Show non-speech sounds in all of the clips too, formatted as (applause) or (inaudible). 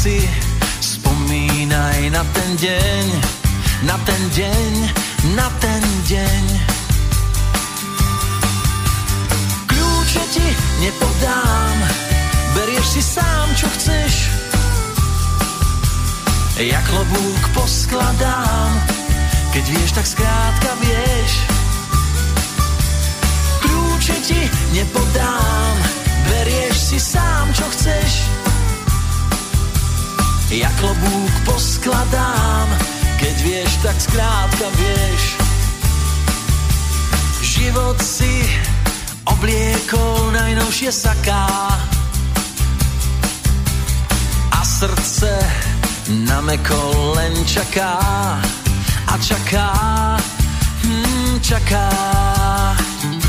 si spomínaj na ten deň, na ten deň, na ten deň. Kľúče ti nepodám, berieš si sám, čo chceš. Ja klobúk poskladám, keď vieš, tak skrátka vieš. Kľúče ti nepodám, berieš si sám, čo chceš. Ja klobúk poskladám, keď vieš, tak skrátka vieš. Život si obliekol najnovšie saká a srdce na meko len čaká a čaká, hmm, čaká. poskladám,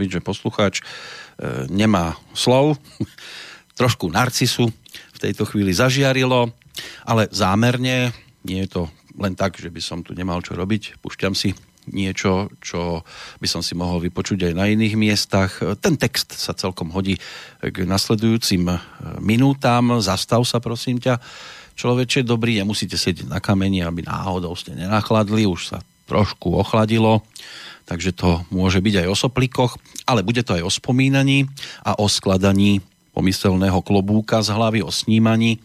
byť, že poslucháč e, nemá slov, (laughs) trošku narcisu v tejto chvíli zažiarilo, ale zámerne, nie je to len tak, že by som tu nemal čo robiť, púšťam si niečo, čo by som si mohol vypočuť aj na iných miestach. Ten text sa celkom hodí k nasledujúcim e, minútam. Zastav sa, prosím ťa. Človeče, dobrý, nemusíte sedieť na kameni, aby náhodou ste nenachladli, už sa trošku ochladilo, takže to môže byť aj o soplikoch, ale bude to aj o spomínaní a o skladaní pomyselného klobúka z hlavy, o snímaní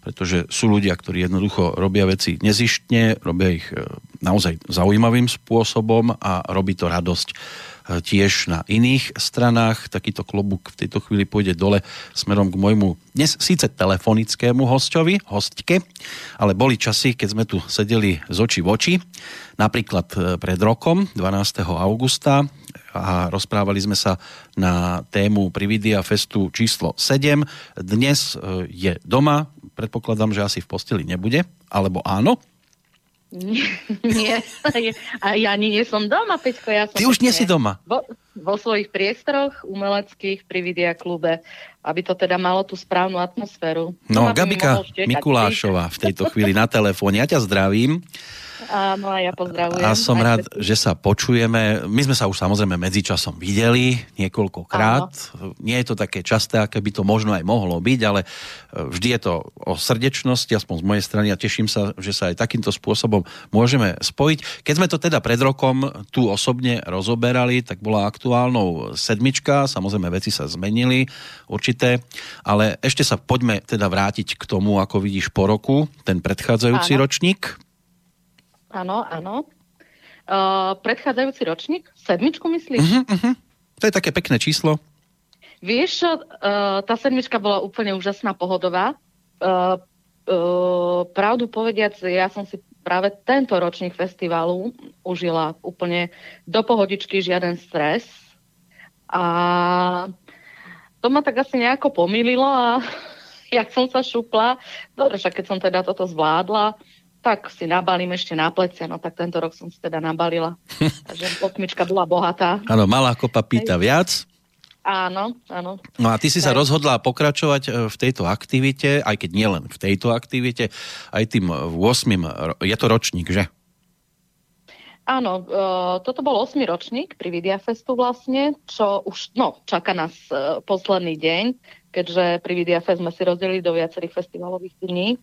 pretože sú ľudia, ktorí jednoducho robia veci nezištne, robia ich e, naozaj zaujímavým spôsobom a robí to radosť tiež na iných stranách. Takýto klobúk v tejto chvíli pôjde dole smerom k môjmu dnes síce telefonickému hostovi, hostke, ale boli časy, keď sme tu sedeli z očí v oči, napríklad e, pred rokom, 12. augusta, a rozprávali sme sa na tému Prividia Festu číslo 7. Dnes e, je doma, predpokladám, že asi v posteli nebude, alebo áno? Nie, a ja ani nie som doma, Peťko. Ja som Ty už nie si doma? Vo, vo svojich priestoroch umeleckých pri Vidia klube, aby to teda malo tú správnu atmosféru. No, Gabika Mikulášová v tejto chvíli na telefóne. Ja ťa zdravím. Áno, a ja pozdravujem. A som rád, že sa počujeme. My sme sa už samozrejme medzičasom videli niekoľkokrát. Áno. Nie je to také časté, aké by to možno aj mohlo byť, ale e, vždy je to o srdečnosti, aspoň z mojej strany a teším sa, že sa aj takýmto spôsobom môžeme spojiť. Keď sme to teda pred rokom tu osobne rozoberali, tak bola aktuálnou sedmička, samozrejme veci sa zmenili určité, ale ešte sa poďme teda vrátiť k tomu, ako vidíš po roku, ten predchádzajúci Áno. ročník. Áno, áno. Uh, predchádzajúci ročník? Sedmičku myslíš? Uh-huh, uh-huh. To je také pekné číslo. Vieš, uh, tá sedmička bola úplne úžasná, pohodová. Uh, uh, pravdu povediac, ja som si práve tento ročník festivalu užila úplne do pohodičky, žiaden stres. A to ma tak asi nejako pomýlilo a (laughs) jak som sa šupla, dobre, však keď som teda toto zvládla, tak si nabalím ešte na plecia, no tak tento rok som si teda nabalila. (laughs) Takže osmička bola bohatá. Áno, malá kopa pýta Hej. viac. Áno, áno. No a ty si sa rozhodla pokračovať e, v tejto aktivite, aj keď nielen v tejto aktivite, aj tým 8. Je to ročník, že? Áno, uh, toto bol 8. ročník pri Vidiafestu vlastne, čo už, no, čaká nás posledný deň, keďže pri Vidiafest sme si rozdelili do viacerých festivalových dní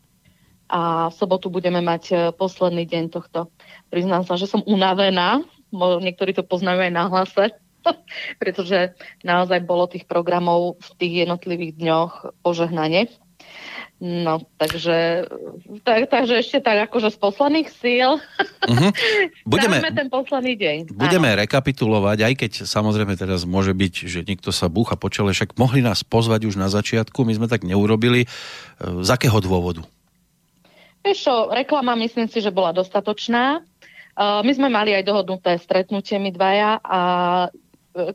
a v sobotu budeme mať uh, posledný deň tohto. Priznám sa, že som unavená, niektorí to poznajú aj na hlase, (laughs) pretože naozaj bolo tých programov v tých jednotlivých dňoch požehnanie. No, takže, tak, takže ešte tak akože z posledných síl uh-huh. (laughs) budeme, ten posledný deň. Budeme áno. rekapitulovať, aj keď samozrejme teraz môže byť, že niekto sa búcha po čele, však mohli nás pozvať už na začiatku, my sme tak neurobili. E, z akého dôvodu? Vieš čo, reklama myslím si, že bola dostatočná. Uh, my sme mali aj dohodnuté stretnutie my dvaja a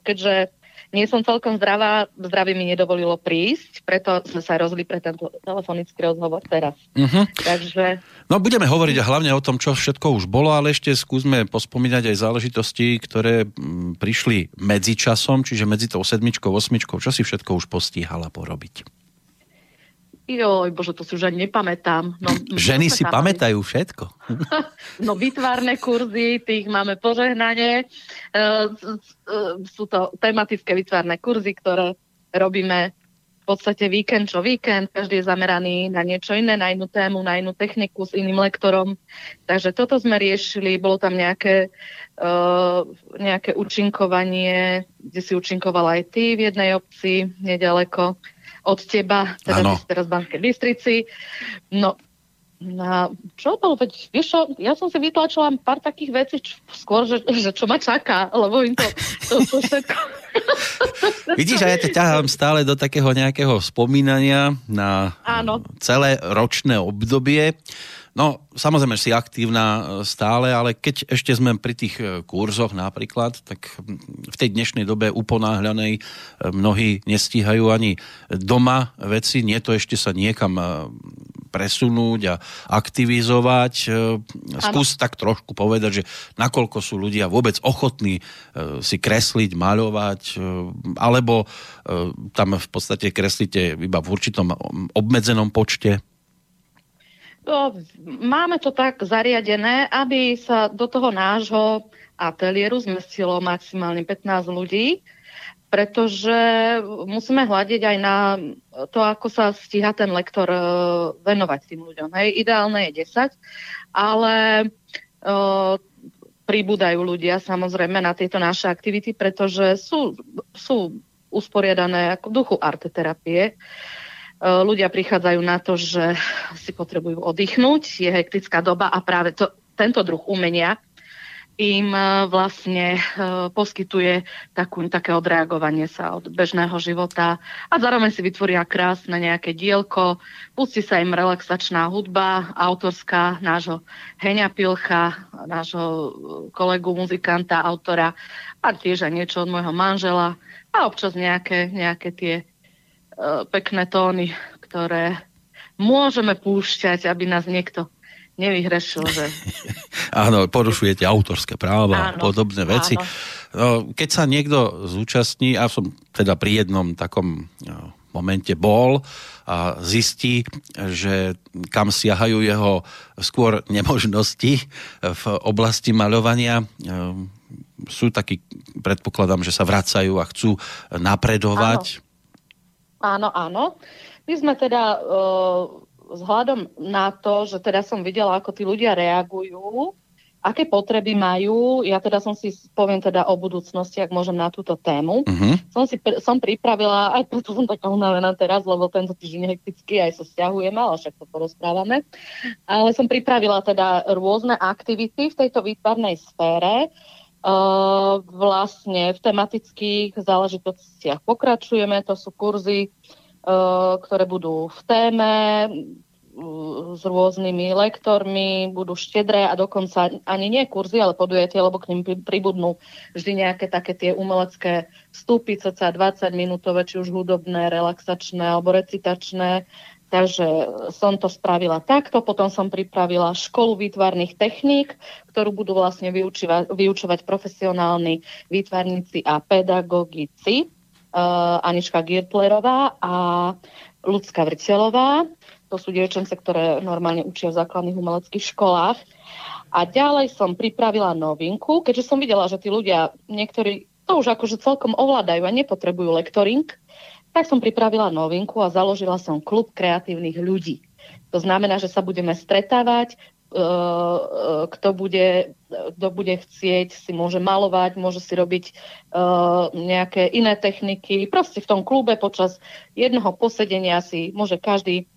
keďže nie som celkom zdravá, zdravie mi nedovolilo prísť, preto sme sa rozli pre tento telefonický rozhovor teraz. Uh-huh. Takže... No budeme hovoriť hlavne o tom, čo všetko už bolo, ale ešte skúsme pospomínať aj záležitosti, ktoré mm, prišli medzi časom, čiže medzi tou sedmičkou, osmičkou, čo si všetko už postíhala porobiť. Joj, bože, to si už ani nepamätám. No, (laughs) Ženy si pamätajú (laughs) všetko. no, vytvárne kurzy, tých máme požehnanie. Uh, sú to tematické vytvárne kurzy, ktoré robíme v podstate víkend čo víkend, každý je zameraný na niečo iné, na inú tému, na inú techniku s iným lektorom. Takže toto sme riešili, bolo tam nejaké, uh, nejaké účinkovanie, kde si účinkoval aj ty v jednej obci, nedaleko od teba, teda ano. teraz v Banskej Bystrici. No, na, čo bolo, veď, vieš čo, ja som si vytlačila pár takých vecí, čo, skôr, že, že čo ma čaká, lebo im to, to, to všetko... (laughs) Vidíš, a ja ťa ťahám stále do takého nejakého spomínania na Áno. celé ročné obdobie. No, samozrejme, si aktívna e, stále, ale keď ešte sme pri tých e, kurzoch napríklad, tak v tej dnešnej dobe uponáhľanej e, mnohí nestíhajú ani doma veci, nie to ešte sa niekam presunúť a aktivizovať. Skús tak trošku povedať, že nakoľko sú ľudia vôbec ochotní si kresliť, maľovať, alebo tam v podstate kreslíte iba v určitom obmedzenom počte máme to tak zariadené, aby sa do toho nášho ateliéru zmestilo maximálne 15 ľudí, pretože musíme hľadiť aj na to, ako sa stíha ten lektor e, venovať tým ľuďom. Hej, ideálne je 10, ale uh, pribúdajú ľudia samozrejme na tieto naše aktivity, pretože sú, sú usporiadané ako v duchu arteterapie. terapie ľudia prichádzajú na to, že si potrebujú oddychnúť, je hektická doba a práve to, tento druh umenia im e, vlastne e, poskytuje takú, také odreagovanie sa od bežného života a zároveň si vytvoria krásne nejaké dielko, pustí sa im relaxačná hudba, autorská nášho Heňa Pilcha, nášho kolegu, muzikanta, autora a tiež aj niečo od môjho manžela a občas nejaké, nejaké tie E, pekné tóny, ktoré môžeme púšťať, aby nás niekto nevyhrešil. Že... (laughs) áno, porušujete autorské práva a podobné veci. No, keď sa niekto zúčastní, a som teda pri jednom takom no, momente bol a zistí, že kam siahajú jeho skôr nemožnosti v oblasti maľovania, e, sú takí, predpokladám, že sa vracajú a chcú napredovať. Áno Áno, áno. My sme teda vzhľadom na to, že teda som videla, ako tí ľudia reagujú, aké potreby majú, ja teda som si poviem teda o budúcnosti, ak môžem na túto tému. Uh-huh. Som si som pripravila, aj preto som taká unavená teraz, lebo tento týždeň hektický, aj sa stiahujeme, ale však to porozprávame. Ale som pripravila teda rôzne aktivity v tejto výtvarnej sfére, Uh, vlastne v tematických záležitostiach pokračujeme. To sú kurzy, uh, ktoré budú v téme uh, s rôznymi lektormi, budú štedré a dokonca ani nie kurzy, ale podujatie, lebo k nim pribudnú vždy nejaké také tie umelecké vstupy, cca 20 minútové, či už hudobné, relaxačné alebo recitačné, Takže som to spravila takto, potom som pripravila školu výtvarných techník, ktorú budú vlastne vyučovať, vyučovať profesionálni výtvarníci a pedagogici. Anička Girtlerová a Lucka Vrtelová. To sú dievčence, ktoré normálne učia v základných umeleckých školách. A ďalej som pripravila novinku, keďže som videla, že tí ľudia, niektorí to už akože celkom ovládajú a nepotrebujú lektoring, tak som pripravila novinku a založila som klub kreatívnych ľudí. To znamená, že sa budeme stretávať, e, e, kto bude, kto bude chcieť, si môže malovať, môže si robiť e, nejaké iné techniky. Proste v tom klube počas jednoho posedenia si môže každý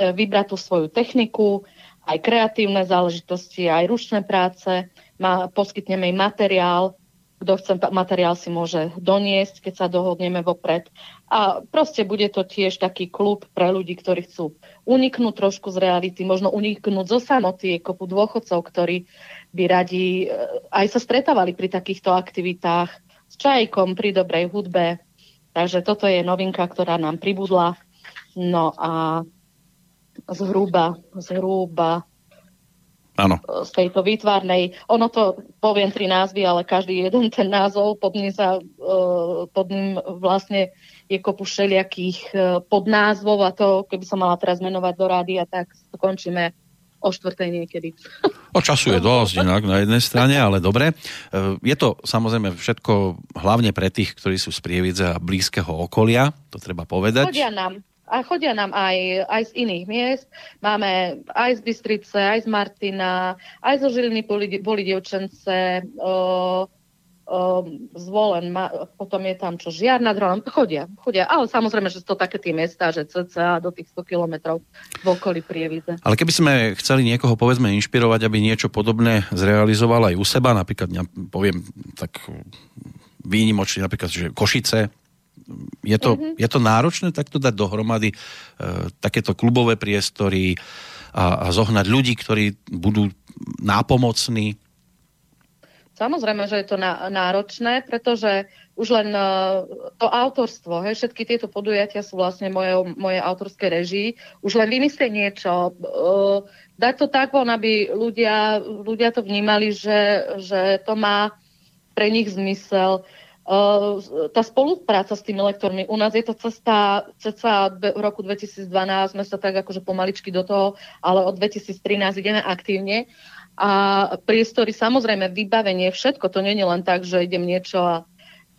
vybrať tú svoju techniku, aj kreatívne záležitosti, aj ručné práce. Poskytneme im materiál, kto chce materiál si môže doniesť, keď sa dohodneme vopred. A proste bude to tiež taký klub pre ľudí, ktorí chcú uniknúť trošku z reality, možno uniknúť zo samoty, kopu dôchodcov, ktorí by radi e, aj sa stretávali pri takýchto aktivitách s čajkom, pri dobrej hudbe. Takže toto je novinka, ktorá nám pribudla. No a zhruba, zhruba Áno. z tejto výtvarnej. Ono to, poviem tri názvy, ale každý jeden ten názov, pod ním, sa, pod ním vlastne je kopu všelijakých e, podnázvov a to, keby som mala teraz menovať do rádia, tak skončíme o štvrtej niekedy. O času je dosť inak na jednej strane, ale dobre. E, je to samozrejme všetko hlavne pre tých, ktorí sú z Prievidze a blízkeho okolia, to treba povedať. Chodia nám, a chodia nám aj, aj z iných miest. Máme aj z Bystrice, aj z Martina, aj zo Žiliny boli, boli dievčence, o, o, zvolen, ma, potom je tam čo, Žiar nad Hronom, chodia, chodia. Ale samozrejme, že sú to také tie miesta, že cca do tých 100 kilometrov v okolí Prievidze. Ale keby sme chceli niekoho, povedzme, inšpirovať, aby niečo podobné zrealizoval aj u seba, napríklad, ja poviem tak výnimočne, napríklad, že Košice, je to, mm-hmm. je to náročné takto dať dohromady e, takéto klubové priestory a, a zohnať ľudí, ktorí budú nápomocní? Samozrejme, že je to náročné, pretože už len uh, to autorstvo, hej, všetky tieto podujatia sú vlastne moje, moje autorské režii. Už len vymyslieť niečo, uh, dať to tak von, aby ľudia, ľudia to vnímali, že, že to má pre nich zmysel. Uh, tá spolupráca s tými lektormi, u nás je to cesta, cesta v roku 2012, sme sa tak akože pomaličky do toho, ale od 2013 ideme aktívne. A priestory, samozrejme, vybavenie, všetko, to nie je len tak, že idem niečo a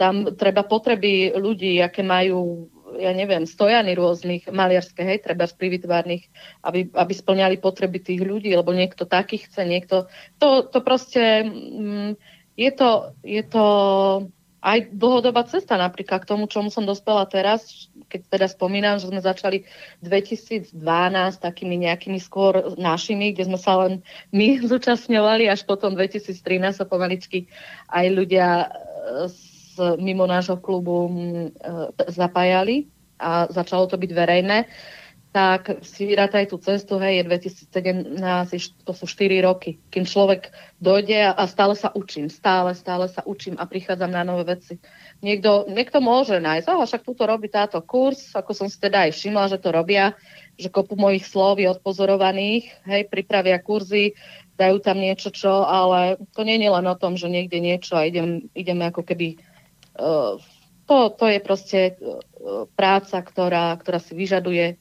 tam treba potreby ľudí, aké majú ja neviem, stojany rôznych maliarské, hej, treba z vytvárnych, aby, aby splňali potreby tých ľudí, lebo niekto taký chce, niekto... To, to proste... Mm, je to, je to aj dlhodobá cesta napríklad k tomu, čomu som dospela teraz, keď teda spomínam, že sme začali 2012 takými nejakými skôr našimi, kde sme sa len my (laughs) zúčastňovali, až potom 2013 sa pomaličky aj ľudia z, mimo nášho klubu zapájali a začalo to byť verejné. Uh, tak si vyrátaj tú cestu, hej, je 2017, to sú 4 roky, kým človek dojde a stále sa učím, stále, stále sa učím a prichádzam na nové veci. Niekto, niekto môže nájsť, oh, však túto robí táto kurz, ako som si teda aj všimla, že to robia, že kopu mojich slov je odpozorovaných, hej, pripravia kurzy, dajú tam niečo, čo, ale to nie je len o tom, že niekde niečo a idem, ideme ako keby uh, to, to je proste uh, práca, ktorá, ktorá si vyžaduje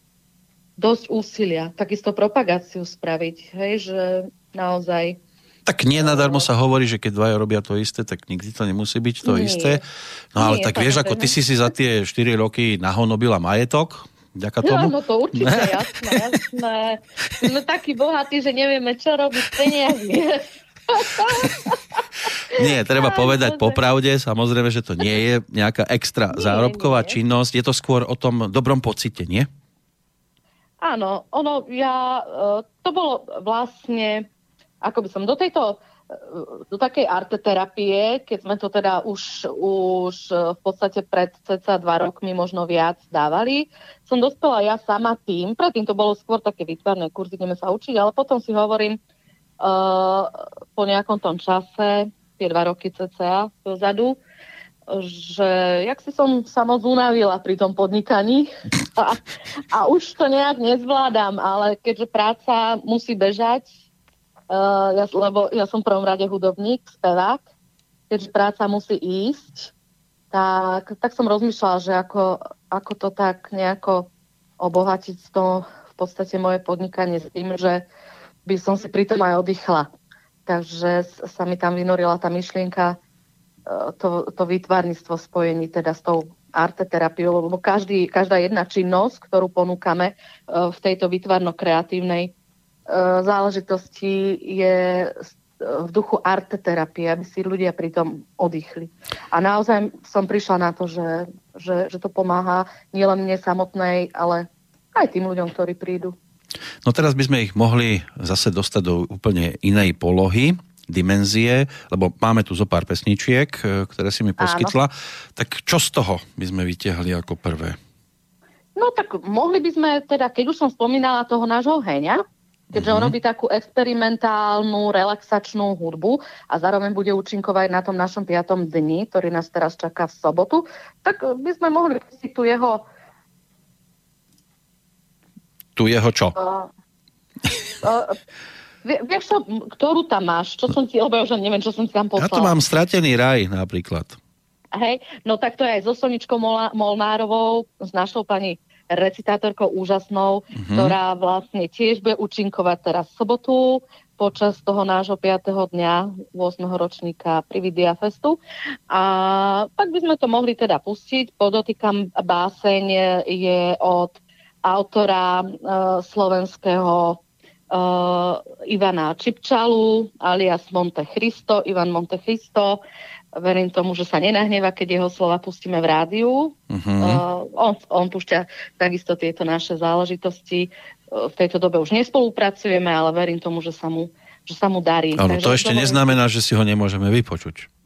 dosť úsilia, takisto propagáciu spraviť, hej, že naozaj tak nie nadarmo sa hovorí, že keď dvaja robia to isté, tak nikdy to nemusí byť to nie. isté. No ale nie, tak vieš, ako ty si si za tie 4 roky nahonobila majetok, Ďaká tomu? No, no to určite, ne? jasné, jasné. Sme takí bohatí, že nevieme, čo robiť s peniazmi. (laughs) Nie, treba povedať popravde, samozrejme, že to nie je nejaká extra zárobková činnosť, je to skôr o tom dobrom pocite, nie? Áno, ono, ja, e, to bolo vlastne, ako by som do tejto, e, do takej arteterapie, keď sme to teda už, už v podstate pred cca dva rokmi, možno viac dávali, som dospela ja sama tým, predtým to bolo skôr také výtvarné kurzy, ideme sa učiť, ale potom si hovorím, uh, po nejakom tom čase, tie dva roky cca dozadu, že jak si som sa moc unavila pri tom podnikaní a, a už to nejak nezvládam, ale keďže práca musí bežať, uh, ja, lebo ja som v prvom rade hudobník, spevák, keďže práca musí ísť, tak, tak som rozmýšľala, že ako, ako to tak nejako obohatiť to v podstate moje podnikanie s tým, že by som si pritom aj oddychla. Takže sa mi tam vynorila tá myšlienka, to, to výtvarníctvo spojení teda s tou arteterapiou, lebo každý, každá jedna činnosť, ktorú ponúkame e, v tejto výtvarno-kreatívnej e, záležitosti je v duchu arte terapie, aby si ľudia pritom oddychli. A naozaj som prišla na to, že, že, že to pomáha nielen mne samotnej, ale aj tým ľuďom, ktorí prídu. No teraz by sme ich mohli zase dostať do úplne inej polohy, dimenzie, lebo máme tu zo pár pesničiek, e, ktoré si mi poskytla. Áno. Tak čo z toho by sme vytiahli ako prvé? No tak mohli by sme teda, keď už som spomínala toho nášho Heňa, keďže mm-hmm. on robí takú experimentálnu, relaxačnú hudbu a zároveň bude účinkovať na tom našom piatom dni, ktorý nás teraz čaká v sobotu, tak by sme mohli si tu jeho... Tu jeho čo? (laughs) Uh, uh, vieš čo, ktorú tam máš? Čo som ti, lebo už neviem, čo som ti tam poslal. Ja tu mám Stratený raj napríklad. Hej, no tak to je aj so Soničkou Molnárovou, s našou pani recitátorkou úžasnou, mm-hmm. ktorá vlastne tiež bude účinkovať teraz v sobotu počas toho nášho 5. dňa 8. ročníka Prividia Festu. A pak by sme to mohli teda pustiť. Podotýkam, báseň je od autora uh, slovenského uh, Ivana Čipčalu alias Monte Cristo, Ivan Monte Cristo, verím tomu, že sa nenahneva, keď jeho slova pustíme v rádiu. Uh-huh. Uh, on, on púšťa takisto tieto naše záležitosti. Uh, v tejto dobe už nespolupracujeme, ale verím tomu, že sa mu, že sa mu darí. Áno, to ešte neznamená, že si ho nemôžeme vypočuť.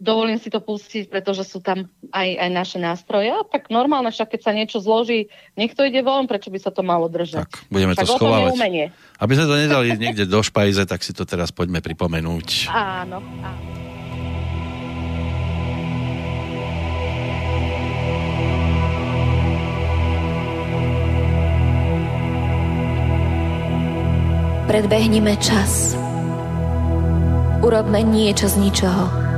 Dovolím si to pustiť, pretože sú tam aj, aj naše nástroje. A tak normálne, však keď sa niečo zloží, niekto ide von, prečo by sa to malo držať? Tak, budeme však to schovávať. Aby sme to nedali niekde do špajze, tak si to teraz poďme pripomenúť. Áno, áno. Predbehnime čas. Urobme niečo z ničoho.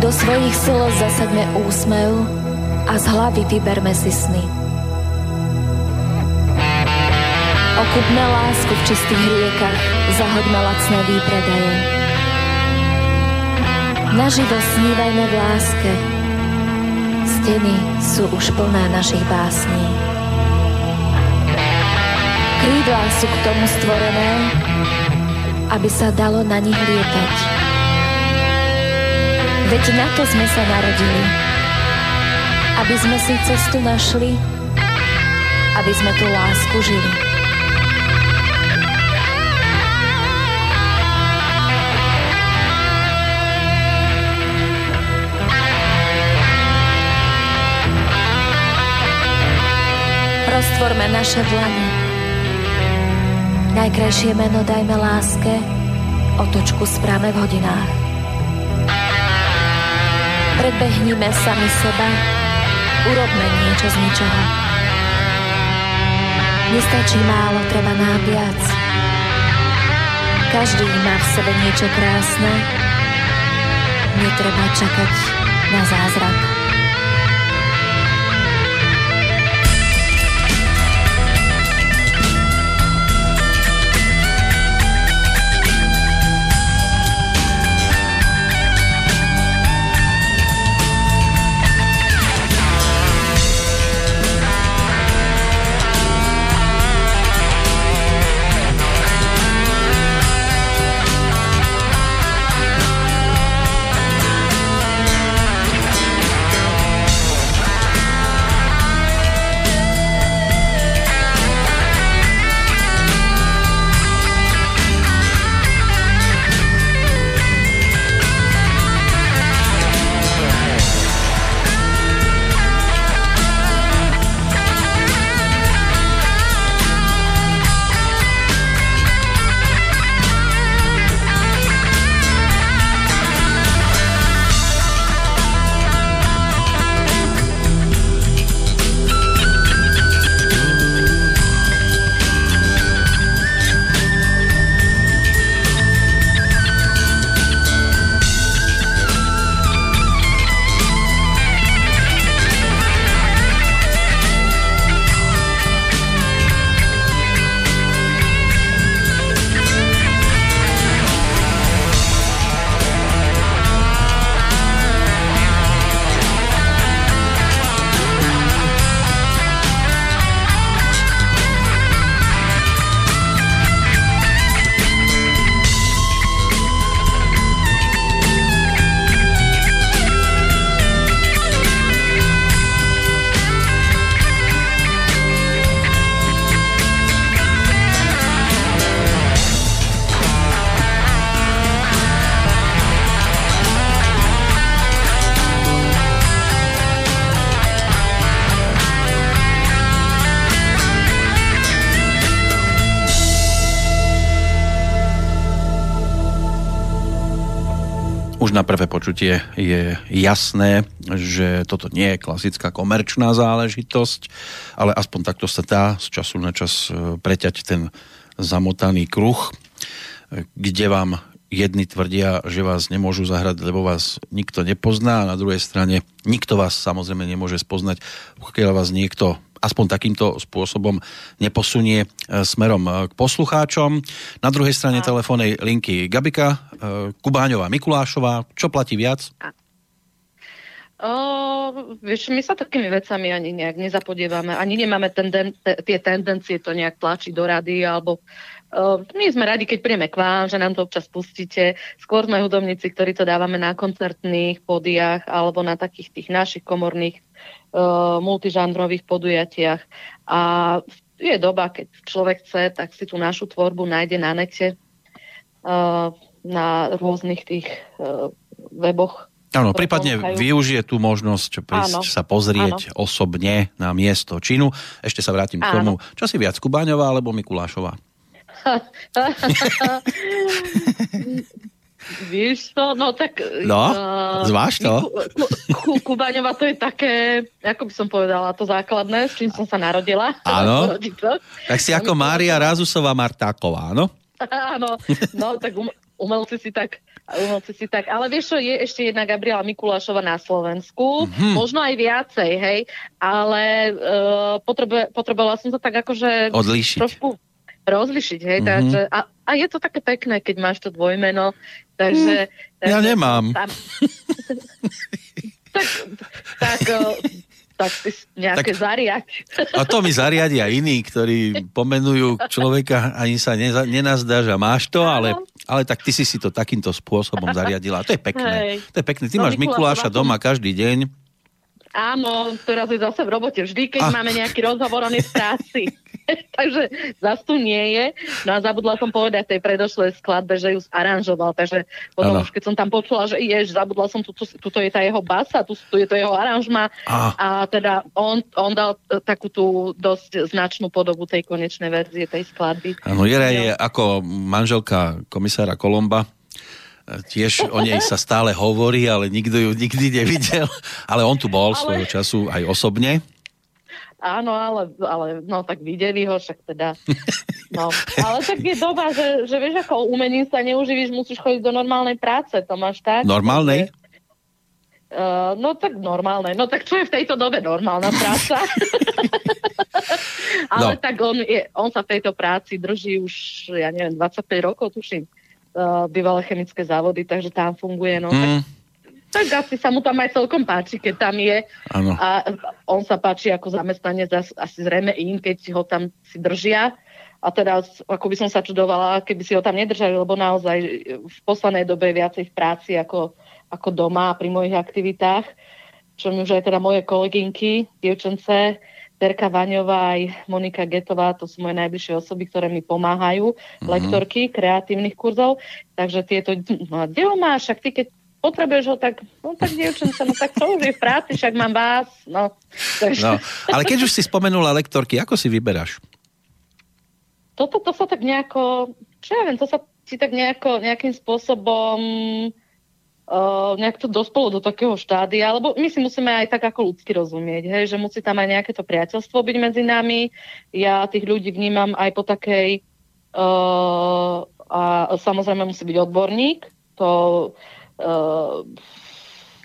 Do svojich slz zasadme úsmev a z hlavy vyberme si sny. Okupme lásku v čistých riekach, zahoďme lacné výpredaje. Naživo snívajme v láske, steny sú už plné našich básní. Krídlá sú k tomu stvorené, aby sa dalo na nich lietať. Veď na to sme sa narodili, aby sme si cestu našli, aby sme tú lásku žili. Roztvorme naše dlane, Najkrajšie meno dajme láske, otočku správame v hodinách. Predbehnime sami seba, urobme niečo z ničoho. Nestačí málo, treba nám viac. Každý má v sebe niečo krásne, netreba čakať na zázrak. Počutie je jasné, že toto nie je klasická komerčná záležitosť, ale aspoň takto sa dá z času na čas e, preťať ten zamotaný kruh, kde vám jedni tvrdia, že vás nemôžu zahrať, lebo vás nikto nepozná a na druhej strane nikto vás samozrejme nemôže spoznať, pokiaľ vás niekto aspoň takýmto spôsobom neposunie e, smerom e, k poslucháčom. Na druhej strane telefónnej linky Gabika, e, Kubáňová, Mikulášová. Čo platí viac? O, vieš, my sa takými vecami ani nejak nezapodievame, ani nemáme tenden- te- tie tendencie to nejak tlačiť do rady, alebo uh, my sme radi, keď príjeme k vám, že nám to občas pustíte. Skôr sme hudobníci, ktorí to dávame na koncertných podiach alebo na takých tých našich komorných uh, multižánrových podujatiach. A je doba, keď človek chce, tak si tú našu tvorbu nájde na nete, uh, na rôznych tých uh, weboch Áno, prípadne ponúkajú. využije tú možnosť prísť áno, sa pozrieť áno. osobne na miesto činu. Ešte sa vrátim áno. k tomu, čo si viac, Kubáňová alebo Mikulášová? (laughs) Víš to? No tak... No, uh, zváš to? Ku, ku, Kubaňova to je také, ako by som povedala, to základné, s čím som sa narodila. Áno. (laughs) tak si ako Mária Razusová Martáková, áno? (laughs) Áno, no tak um, umelci si tak si tak. Ale vieš čo, je ešte jedna Gabriela Mikulášova na Slovensku, mm-hmm. možno aj viacej, hej, ale uh, potrebe, potrebovala som to tak akože... Odlíšiť. Trošku rozlišiť, hej, mm-hmm. takže, a, a je to také pekné, keď máš to dvojmeno, takže... Mm, takže ja nemám. Tam, (laughs) tak, tak tak nejaké tak, zariať. A to mi zariadia iní, ktorí pomenujú človeka, ani sa neza, nenazdáš a máš to, ale, ale tak ty si si to takýmto spôsobom zariadila. To je pekné. Hej. To je pekné. Ty no, máš Mikuláša doma každý deň. Áno, teraz je zase v robote. Vždy, keď a... máme nejaký rozhovor, on je v práci. (laughs) takže zase tu nie je. No a zabudla som povedať tej predošlej skladbe, že ju zaranžoval, takže potom ano. už keď som tam počula, že ješ, zabudla som, tu, tu, tuto je tá jeho basa, tu, tu je to jeho aranžma a, a teda on, on dal takú tú dosť značnú podobu tej konečnej verzie tej skladby. Áno, Jera je ako manželka komisára Kolomba, tiež o nej sa stále hovorí, ale nikto ju nikdy nevidel. Ale on tu bol ale... svojho času aj osobne. Áno, ale, ale no tak videli ho, však teda. No. Ale tak je doba, že, že vieš, ako umením sa neuživíš, musíš chodiť do normálnej práce, to máš tak? Normálnej? Uh, no tak normálne. No tak čo je v tejto dobe normálna práca? (laughs) Ale no. tak on, je, on sa v tejto práci drží už, ja neviem, 25 rokov, tuším, uh, bývalé chemické závody, takže tam funguje. No, mm. tak tak asi sa mu tam aj celkom páči, keď tam je. Ano. A on sa páči ako zamestnanec asi zrejme im, keď ho tam si držia. A teraz, ako by som sa čudovala, keby si ho tam nedržali, lebo naozaj v poslednej dobe je viacej v práci ako, ako doma pri mojich aktivitách. Čo mi už aj teda moje kolegynky, dievčence, Terka Vaňová aj Monika Getová, to sú moje najbližšie osoby, ktoré mi pomáhajú, mm-hmm. lektorky kreatívnych kurzov. Takže tieto, no, kde ho máš, však ty keď potrebuješ ho, tak, no tak dievčenca, no tak to už je v práci, však mám vás, no. Takže... no. Ale keď už si spomenula lektorky, ako si vyberáš? Toto to sa tak nejako, čo ja viem, to sa si tak nejako, nejakým spôsobom uh, nejak to dospolo do takého štádia, lebo my si musíme aj tak ako ľudsky rozumieť, hej, že musí tam aj nejaké to priateľstvo byť medzi nami. Ja tých ľudí vnímam aj po takej uh, a samozrejme musí byť odborník, to Uh,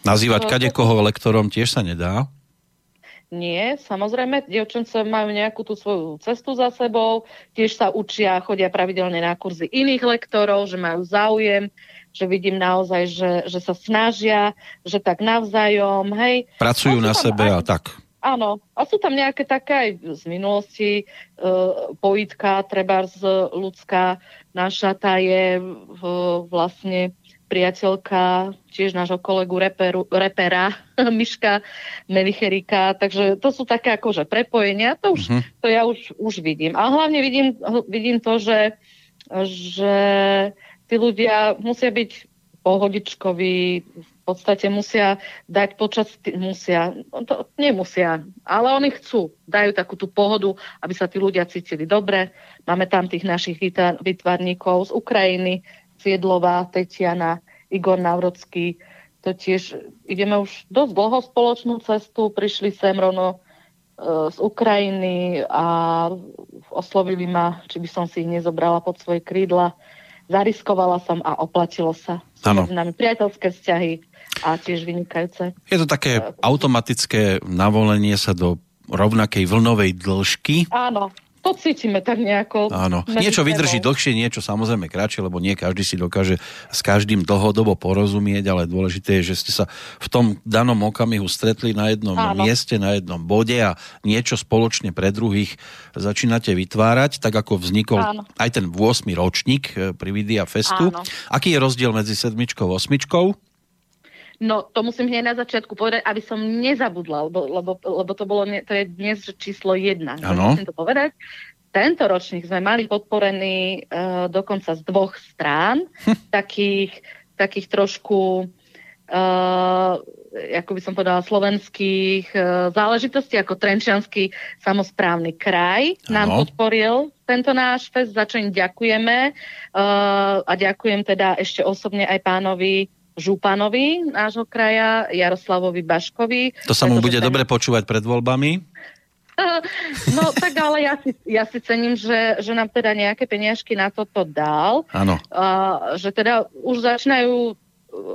Nazývať kade koho lektorom tiež sa nedá? Nie, samozrejme, dievčence majú nejakú tú svoju cestu za sebou, tiež sa učia, chodia pravidelne na kurzy iných lektorov, že majú záujem, že vidím naozaj, že, že sa snažia, že tak navzájom, hej. Pracujú na sebe aj, a tak. Áno, a sú tam nejaké také aj z minulosti, e, pojitka, treba z ľudská, naša tá je e, vlastne priateľka tiež nášho kolegu reperu, repera (laughs) Miška Melicherika, takže to sú také akože prepojenia, to, už, uh-huh. to ja už, už vidím. A hlavne vidím, vidím to, že, že tí ľudia musia byť pohodičkoví, v podstate musia dať počas, musia, no to nemusia, ale oni chcú, dajú takú tú pohodu, aby sa tí ľudia cítili dobre. Máme tam tých našich vytvarníkov z Ukrajiny, Ciedlová, Tetiana, Igor Navrocký. To tiež ideme už dosť dlho spoločnú cestu, prišli sem rovno e, z Ukrajiny a oslovili ma, či by som si ich nezobrala pod svoje krídla. Zariskovala som a oplatilo sa. Áno. nami priateľské vzťahy a tiež vynikajúce. Je to také automatické navolenie sa do rovnakej vlnovej dĺžky. Áno, to cítime tak nejako. Áno, niečo vydrží dlhšie, niečo samozrejme kratšie, lebo nie každý si dokáže s každým dlhodobo porozumieť, ale dôležité je, že ste sa v tom danom okamihu stretli na jednom Áno. mieste, na jednom bode a niečo spoločne pre druhých začínate vytvárať, tak ako vznikol Áno. aj ten 8. ročník eh, pri Vidia Festu. Áno. Aký je rozdiel medzi sedmičkou a osmičkou? No, to musím hneď na začiatku povedať, aby som nezabudla, lebo, lebo, lebo to, bolo, to je dnes číslo jedna. Musím to povedať. Tento ročník sme mali podporený uh, dokonca z dvoch strán, hm. (laughs) takých, takých trošku uh, ako by som povedala, slovenských uh, záležitostí, ako Trenčianský samozprávny kraj ano. nám podporil tento náš fest, za čo im ďakujeme uh, a ďakujem teda ešte osobne aj pánovi Županovi nášho kraja, Jaroslavovi Baškovi. To sa mu bude ten... dobre počúvať pred voľbami? (laughs) No tak ale ja si, ja si cením, že, že nám teda nejaké peniažky na toto dal. Áno. Uh, že teda už začínajú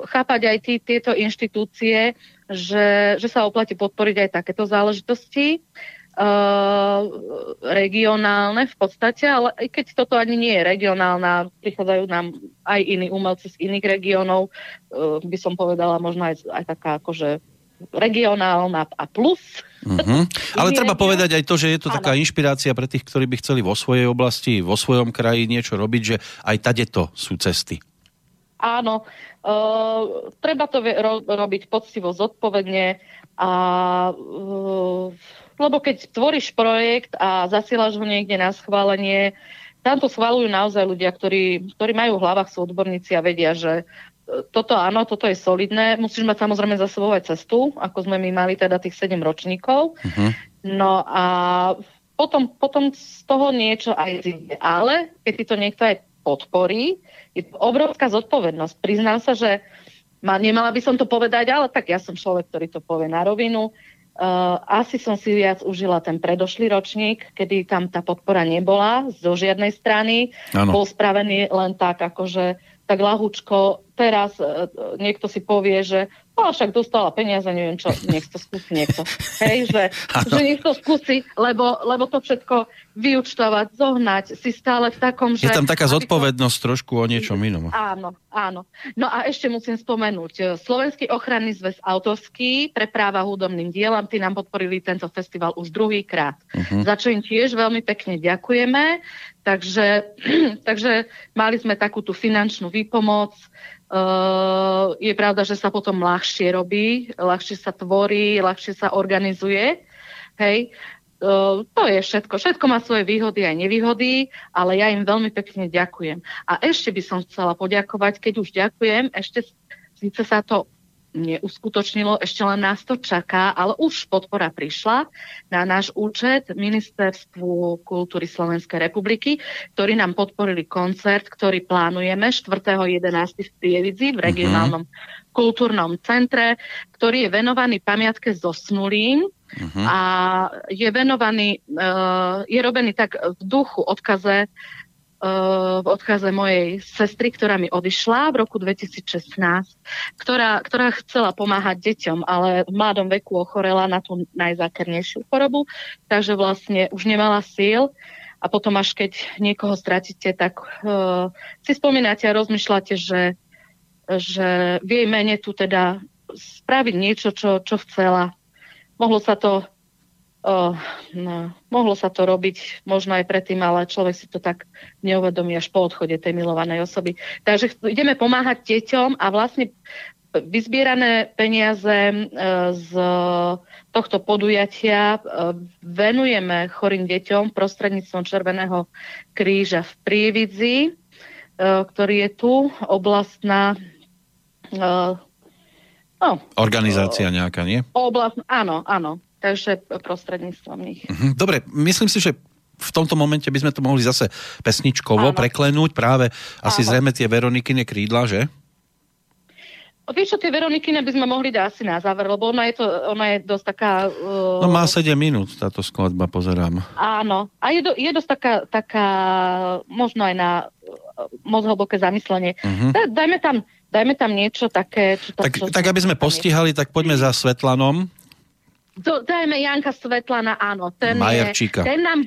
chápať aj tí, tieto inštitúcie, že, že sa oplatí podporiť aj takéto záležitosti. Uh, regionálne v podstate, ale aj keď toto ani nie je regionálna, prichádzajú nám aj iní umelci z iných regiónov, uh, by som povedala možno aj, aj taká akože regionálna a plus. Uh-huh. (laughs) Ale treba povedať aj to, že je to ano. taká inšpirácia pre tých, ktorí by chceli vo svojej oblasti, vo svojom kraji niečo robiť, že aj tadeto sú cesty. Áno, uh, treba to ro- robiť poctivo, zodpovedne a uh, lebo keď tvoríš projekt a zasielaš ho niekde na schválenie, tam to schválujú naozaj ľudia, ktorí, ktorí majú v hlavách, sú odborníci a vedia, že e, toto áno, toto je solidné. Musíš mať samozrejme za sebou aj cestu, ako sme my mali teda tých 7 ročníkov. Uh-huh. No a potom, potom z toho niečo aj zíde. Ale keď ti to niekto aj podporí, je to obrovská zodpovednosť. Priznám sa, že ma, nemala by som to povedať, ale tak ja som človek, ktorý to povie na rovinu. Uh, asi som si viac užila ten predošlý ročník, kedy tam tá podpora nebola zo žiadnej strany. Ano. Bol spravený len tak, akože tak lahúčko. Teraz uh, niekto si povie, že No však dostala peniaze, neviem čo, nech to skúsi niekto. Hej, že, (laughs) že nech to skúsi, lebo, lebo to všetko vyučtovať, zohnať, si stále v takom, že... Je tam taká zodpovednosť to... trošku o niečom inom. Áno, áno. No a ešte musím spomenúť, e, Slovenský ochranný zväz autorský pre práva hudobným dielam, tí nám podporili tento festival už druhýkrát. Uh-huh. Za čo im tiež veľmi pekne ďakujeme. Takže, (clears throat) takže mali sme takú tú finančnú výpomoc, Uh, je pravda, že sa potom ľahšie robí, ľahšie sa tvorí, ľahšie sa organizuje. Hej, uh, to je všetko. Všetko má svoje výhody aj nevýhody, ale ja im veľmi pekne ďakujem. A ešte by som chcela poďakovať, keď už ďakujem, ešte síce sa to neuskutočnilo, ešte len nás to čaká, ale už podpora prišla na náš účet Ministerstvu kultúry Slovenskej republiky, ktorí nám podporili koncert, ktorý plánujeme 4.11. v Prievidzi v mhm. regionálnom uh-huh. kultúrnom centre, ktorý je venovaný pamiatke zosnulým uh-huh. a je venovaný, uh, je robený tak v duchu odkaze v odkaze mojej sestry, ktorá mi odišla v roku 2016, ktorá, ktorá chcela pomáhať deťom, ale v mladom veku ochorela na tú najzákernejšiu chorobu, takže vlastne už nemala síl a potom až keď niekoho stratíte, tak uh, si spomínate a rozmýšľate, že, že v jej mene tu teda spraviť niečo, čo, čo chcela. Mohlo sa to Oh, no, mohlo sa to robiť možno aj predtým, ale človek si to tak neuvedomí až po odchode tej milovanej osoby. Takže ideme pomáhať deťom a vlastne vyzbierané peniaze e, z tohto podujatia e, venujeme chorým deťom prostredníctvom Červeného kríža v Prievidzi, e, ktorý je tu, oblastná no, Organizácia nejaká, nie? Oblast, áno, áno takže prostredníctvom nich. Mhm. Dobre, myslím si, že v tomto momente by sme to mohli zase pesničkovo Áno. preklenúť práve asi Áno. zrejme tie Veronikine krídla, že? Vieš čo, tie Veronikine by sme mohli dať asi na záver, lebo ona je, to, ona je dosť taká... Uh... No má 7 minút táto skladba, pozerám. Áno. A je, do, je dosť taká, taká možno aj na uh, moc hlboké zamyslenie. Uh-huh. Da, dajme, tam, dajme tam niečo také... Čo to, tak, čo, tak aby sme postihali, tak poďme za Svetlanom. To, dajme Janka Svetlana, áno. Ten, Majerčíka. Je, ten, nám,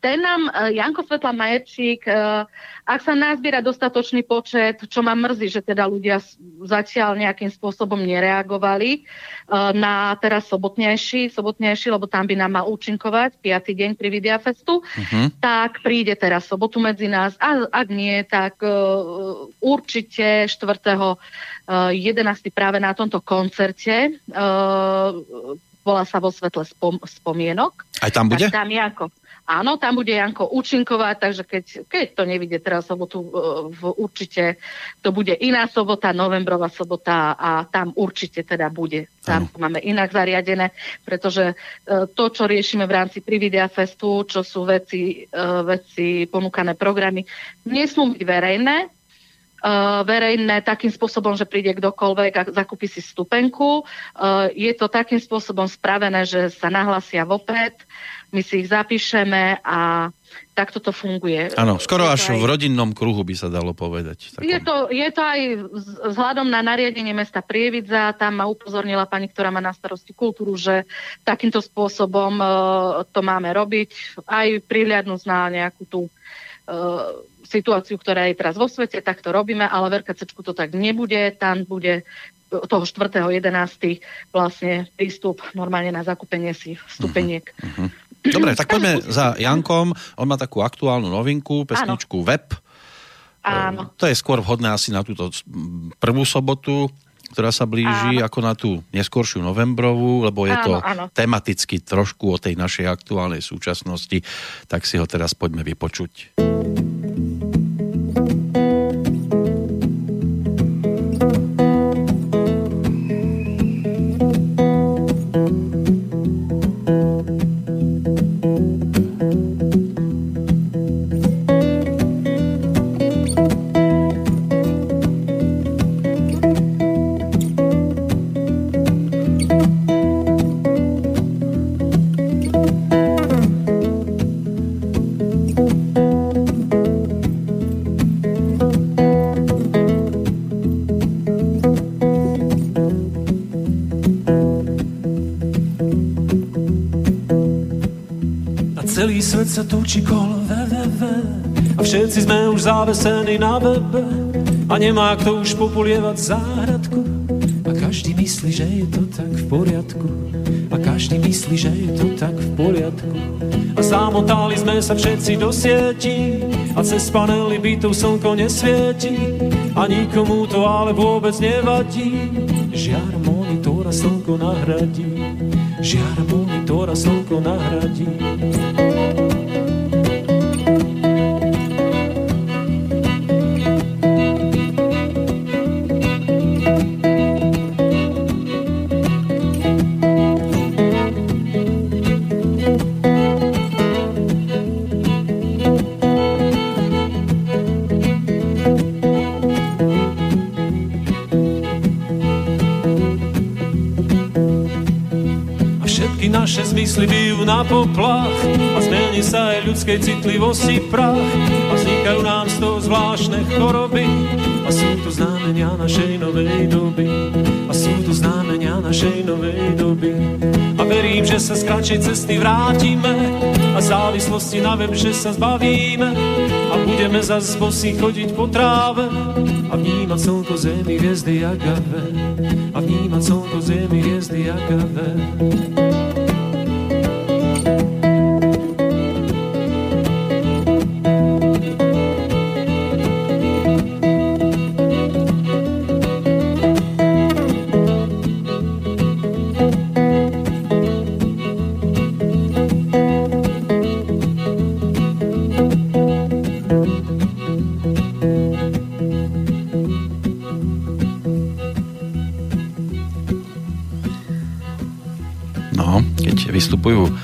ten nám, uh, Janko Svetlan Majerčík, uh, ak sa nazbiera dostatočný počet, čo ma mrzí, že teda ľudia zatiaľ nejakým spôsobom nereagovali uh, na teraz sobotnejší, sobotnejší, lebo tam by nám mal účinkovať piatý deň pri Videafestu, uh-huh. tak príde teraz sobotu medzi nás. A ak nie, tak uh, určite 4. Uh, 11. práve na tomto koncerte uh, volá sa vo svetle spom- spomienok. Aj tam bude? Tak tam Janko, Áno, tam bude Janko účinkovať, takže keď, keď to nevidie teraz sobotu, e, v, určite to bude iná sobota, novembrová sobota a tam určite teda bude. Tam to máme inak zariadené, pretože e, to, čo riešime v rámci Prividia Festu, čo sú veci, e, veci ponúkané programy, nesmú byť verejné, verejné takým spôsobom, že príde kdokoľvek a zakúpi si stupenku. Uh, je to takým spôsobom spravené, že sa nahlasia vopred, my si ich zapíšeme a takto to funguje. Áno, skoro až aj, v rodinnom kruhu by sa dalo povedať. Je to, je to aj vzhľadom na nariadenie mesta Prievidza, tam ma upozornila pani, ktorá má na starosti kultúru, že takýmto spôsobom uh, to máme robiť, aj prihľadnúť na nejakú tú uh, situáciu, ktorá je teraz vo svete, tak to robíme, ale v RKC to tak nebude, tam bude toho 4.11. vlastne prístup normálne na zakúpenie si vstupeniek. Uh-huh. uh-huh. Dobre, tak poďme za Jankom. On má takú aktuálnu novinku, pesničku Áno. Web. Áno. To je skôr vhodné asi na túto prvú sobotu, ktorá sa blíži, áno. ako na tú neskoršiu novembrovú, lebo je áno, to áno. tematicky trošku o tej našej aktuálnej súčasnosti, tak si ho teraz poďme vypočuť. Sa točí kolo www a všetci sme už zavesení na webe a nemá kto už popolievať záhradku a každý myslí, že je to tak v poriadku a každý myslí, že je to tak v poriadku. A zamotali sme sa všetci do sieti a cez panely bytov slnko nesvieti a nikomu to ale vôbec nevadí. Žiar monitora slnko nahradí žiar monitora slnko nahradí poplach a zmení sa aj ľudskej citlivosti prach. A vznikajú nám z toho zvláštne choroby. A sú to znamenia našej novej doby. A sú to znamenia našej novej doby. A verím, že sa z kratšej cesty vrátime a závislosti na web, že sa zbavíme. A budeme zase bosí chodiť po tráve. A vnímať slnko zemi hviezdy jagavé a vnímať slnko zemi hviezdy jagavé. Vystupujú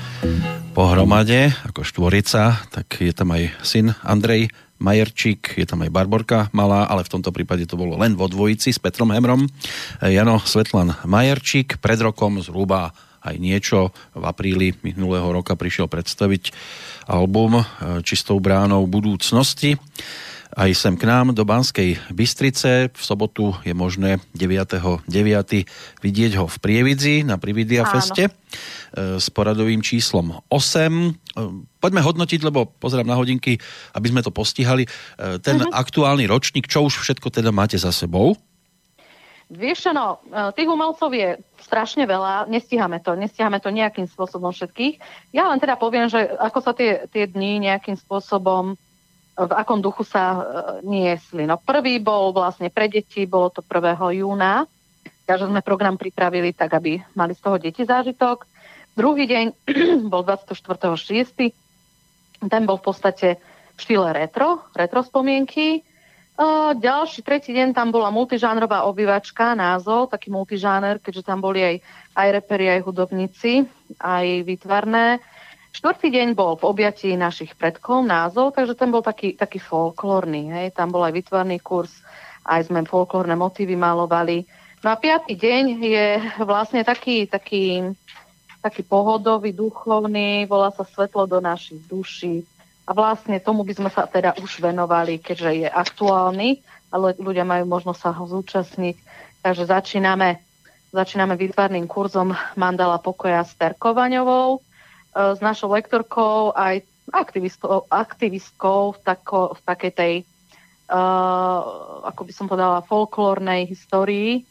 pohromade ako štvorica, tak je tam aj syn Andrej Majerčík, je tam aj Barborka malá, ale v tomto prípade to bolo len vo dvojici s Petrom Hemrom. Jano Svetlan Majerčík, pred rokom zhruba aj niečo v apríli minulého roka prišiel predstaviť album Čistou bránou budúcnosti aj sem k nám do Banskej Bystrice. V sobotu je možné 9.9. vidieť ho v Prievidzi na Prividia Feste e, s poradovým číslom 8. E, poďme hodnotiť, lebo pozerám na hodinky, aby sme to postihali. E, ten uh-huh. aktuálny ročník, čo už všetko teda máte za sebou? Vieš čo, no, tých umelcov je strašne veľa, nestíhame to, nestíhame to nejakým spôsobom všetkých. Ja len teda poviem, že ako sa tie, tie dni nejakým spôsobom v akom duchu sa e, niesli. No prvý bol vlastne pre deti, bolo to 1. júna, takže sme program pripravili tak, aby mali z toho deti zážitok. Druhý deň (clears throat) bol 24.6. Ten bol v podstate v štýle retro, retro spomienky. E, ďalší, tretí deň tam bola multižánrová obývačka, názov, taký multižáner, keďže tam boli aj, aj reperi, aj hudobníci, aj výtvarné Štvrtý deň bol v objatí našich predkov názov, takže ten bol taký, taký folklórny. Hej. Tam bol aj vytvarný kurz, aj sme folklórne motívy malovali. No a piatý deň je vlastne taký, taký, taký pohodový, duchovný, volá sa Svetlo do našich duší. A vlastne tomu by sme sa teda už venovali, keďže je aktuálny, ale ľudia majú možnosť sa ho zúčastniť. Takže začíname, začíname výtvarným kurzom Mandala pokoja s Terkovanovou s našou lektorkou aj aktivistkou, aktivistkou v, tako, v takej tej, uh, ako by som povedala, folklórnej histórii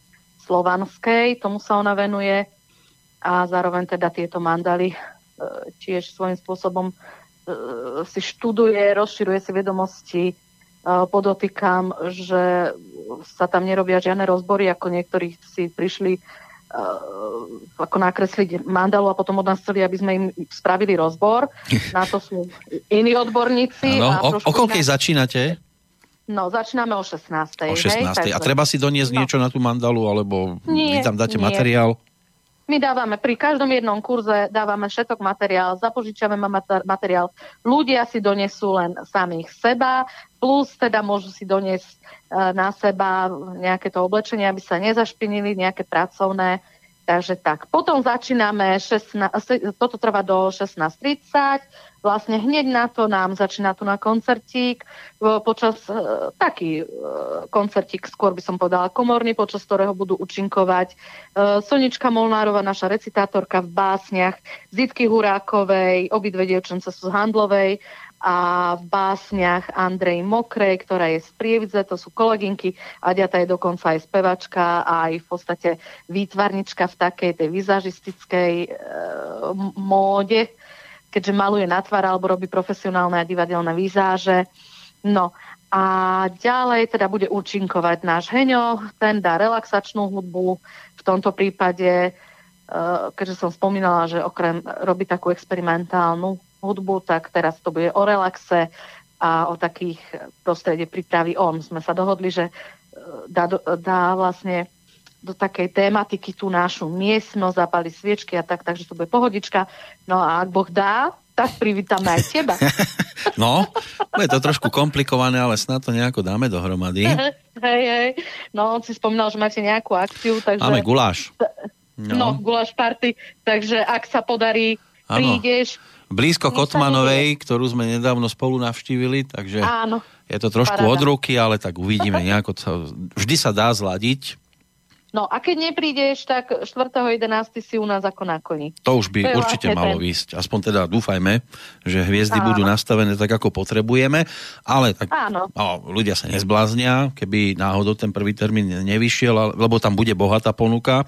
slovanskej. Tomu sa ona venuje a zároveň teda tieto mandaly uh, tiež svojím spôsobom uh, si študuje, rozširuje si vedomosti. Uh, podotýkam, že sa tam nerobia žiadne rozbory, ako niektorí si prišli Uh, ako nakresliť mandalu a potom od nás chceli, aby sme im spravili rozbor. (laughs) Na to sú iní odborníci. No, o, o koľkej inak... začínate? No, začíname o 16. O 16. Hej, a treba si doniesť no. niečo na tú mandalu, alebo nie, vy tam dáte nie. materiál? My dávame pri každom jednom kurze, dávame všetok materiál, zapožičiame materiál. Ľudia si donesú len samých seba, plus teda môžu si doniesť e, na seba nejaké to oblečenie, aby sa nezašpinili, nejaké pracovné. Takže tak. Potom začíname, 16, toto trvá do 16.30, vlastne hneď na to nám začína tu na koncertík, počas e, taký e, koncertík, skôr by som povedala komorný, počas ktorého budú účinkovať e, Sonička Molnárova, naša recitátorka v básniach, Zitky Hurákovej, obidve dievčence sú z Handlovej a v básniach Andrej Mokrej, ktorá je z Prievidze, to sú kolegynky, Aďata je dokonca aj spevačka a aj v podstate výtvarnička v takej tej vizažistickej e, móde, keďže maluje na tvár alebo robí profesionálne a divadelné výzáže. No a ďalej teda bude účinkovať náš Heňo, ten dá relaxačnú hudbu, v tomto prípade, e, keďže som spomínala, že okrem robí takú experimentálnu hudbu, tak teraz to bude o relaxe a o takých prostredie prípravy on. Sme sa dohodli, že e, dá, dá vlastne do takej tématiky tú našu miestnosť, zapali sviečky a tak, takže to bude pohodička. No a ak Boh dá, tak privítame aj teba. (laughs) no, je to trošku komplikované, ale snad to nejako dáme dohromady. (laughs) hej, hej. No, on si spomínal, že máte nejakú akciu, takže... Máme guláš. No, no guláš party, takže ak sa podarí, ano. prídeš... Blízko Kotmanovej, ktorú sme nedávno spolu navštívili, takže Áno. je to trošku Parada. od ruky, ale tak uvidíme (laughs) nejako. To, vždy sa dá zladiť. No a keď neprídeš, tak 4.11. si u nás ako na koni. To už by to určite vlastne malo ten... výsť. Aspoň teda dúfajme, že hviezdy Áno. budú nastavené tak, ako potrebujeme. Ale tak Áno. No, ľudia sa nezbláznia, keby náhodou ten prvý termín nevyšiel, lebo tam bude bohatá ponuka.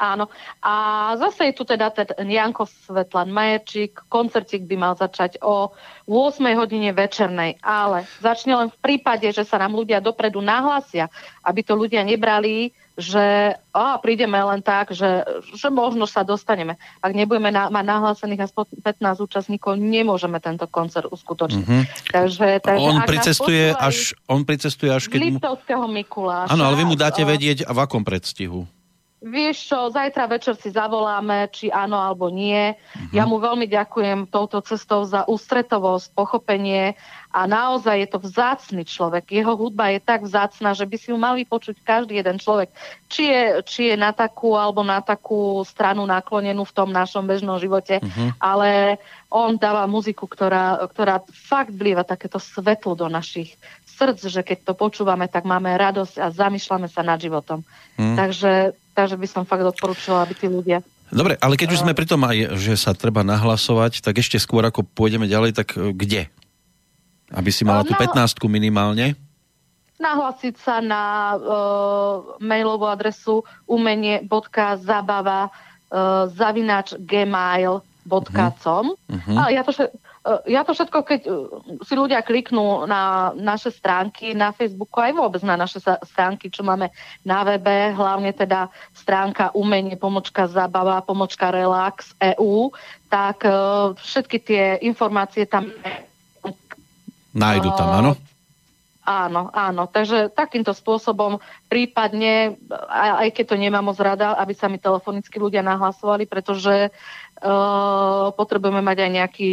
Áno. A zase je tu teda ten Janko Svetlan Majerčík. Koncertík by mal začať o 8 hodine večernej, ale začne len v prípade, že sa nám ľudia dopredu nahlásia, aby to ľudia nebrali, že á, prídeme len tak, že, že možno sa dostaneme. Ak nebudeme na, mať nahlásených aspoň 15 účastníkov, nemôžeme tento koncert uskutočniť. Mm-hmm. Takže, takže on, pricestuje až, on pricestuje až keď... Liptovského Mikuláša. Áno, ale vy mu dáte vedieť, v akom predstihu. Vieš čo, zajtra večer si zavoláme, či áno alebo nie. Uh-huh. Ja mu veľmi ďakujem touto cestou za ústretovosť, pochopenie a naozaj je to vzácný človek. Jeho hudba je tak vzácna, že by si ju mal vypočuť každý jeden človek. Či je, či je na takú alebo na takú stranu naklonenú v tom našom bežnom živote, uh-huh. ale on dáva muziku, ktorá, ktorá fakt vlieva takéto svetlo do našich srdc, že keď to počúvame, tak máme radosť a zamýšľame sa nad životom. Hmm. Takže, takže by som fakt odporúčila, aby tí ľudia... Dobre, ale keď už sme pri tom aj, že sa treba nahlasovať, tak ešte skôr ako pôjdeme ďalej, tak e, kde? Aby si mala tú 15 minimálne? Nahlasiť sa na uh, mailovú adresu umenie.zabava uh, zavinač gmail.com uh-huh. A ja to, E, ja to všetko, keď e, si ľudia kliknú na naše stránky na Facebooku, aj vôbec na naše stránky, čo máme na webe, hlavne teda stránka umenie, pomočka zabava, pomočka relax EU, tak uh, všetky tie informácie tam nájdu tam, áno? Áno, áno. Takže takýmto spôsobom prípadne, aj keď to nemám moc rada, aby sa mi telefonicky ľudia nahlasovali, pretože potrebujeme mať aj nejaký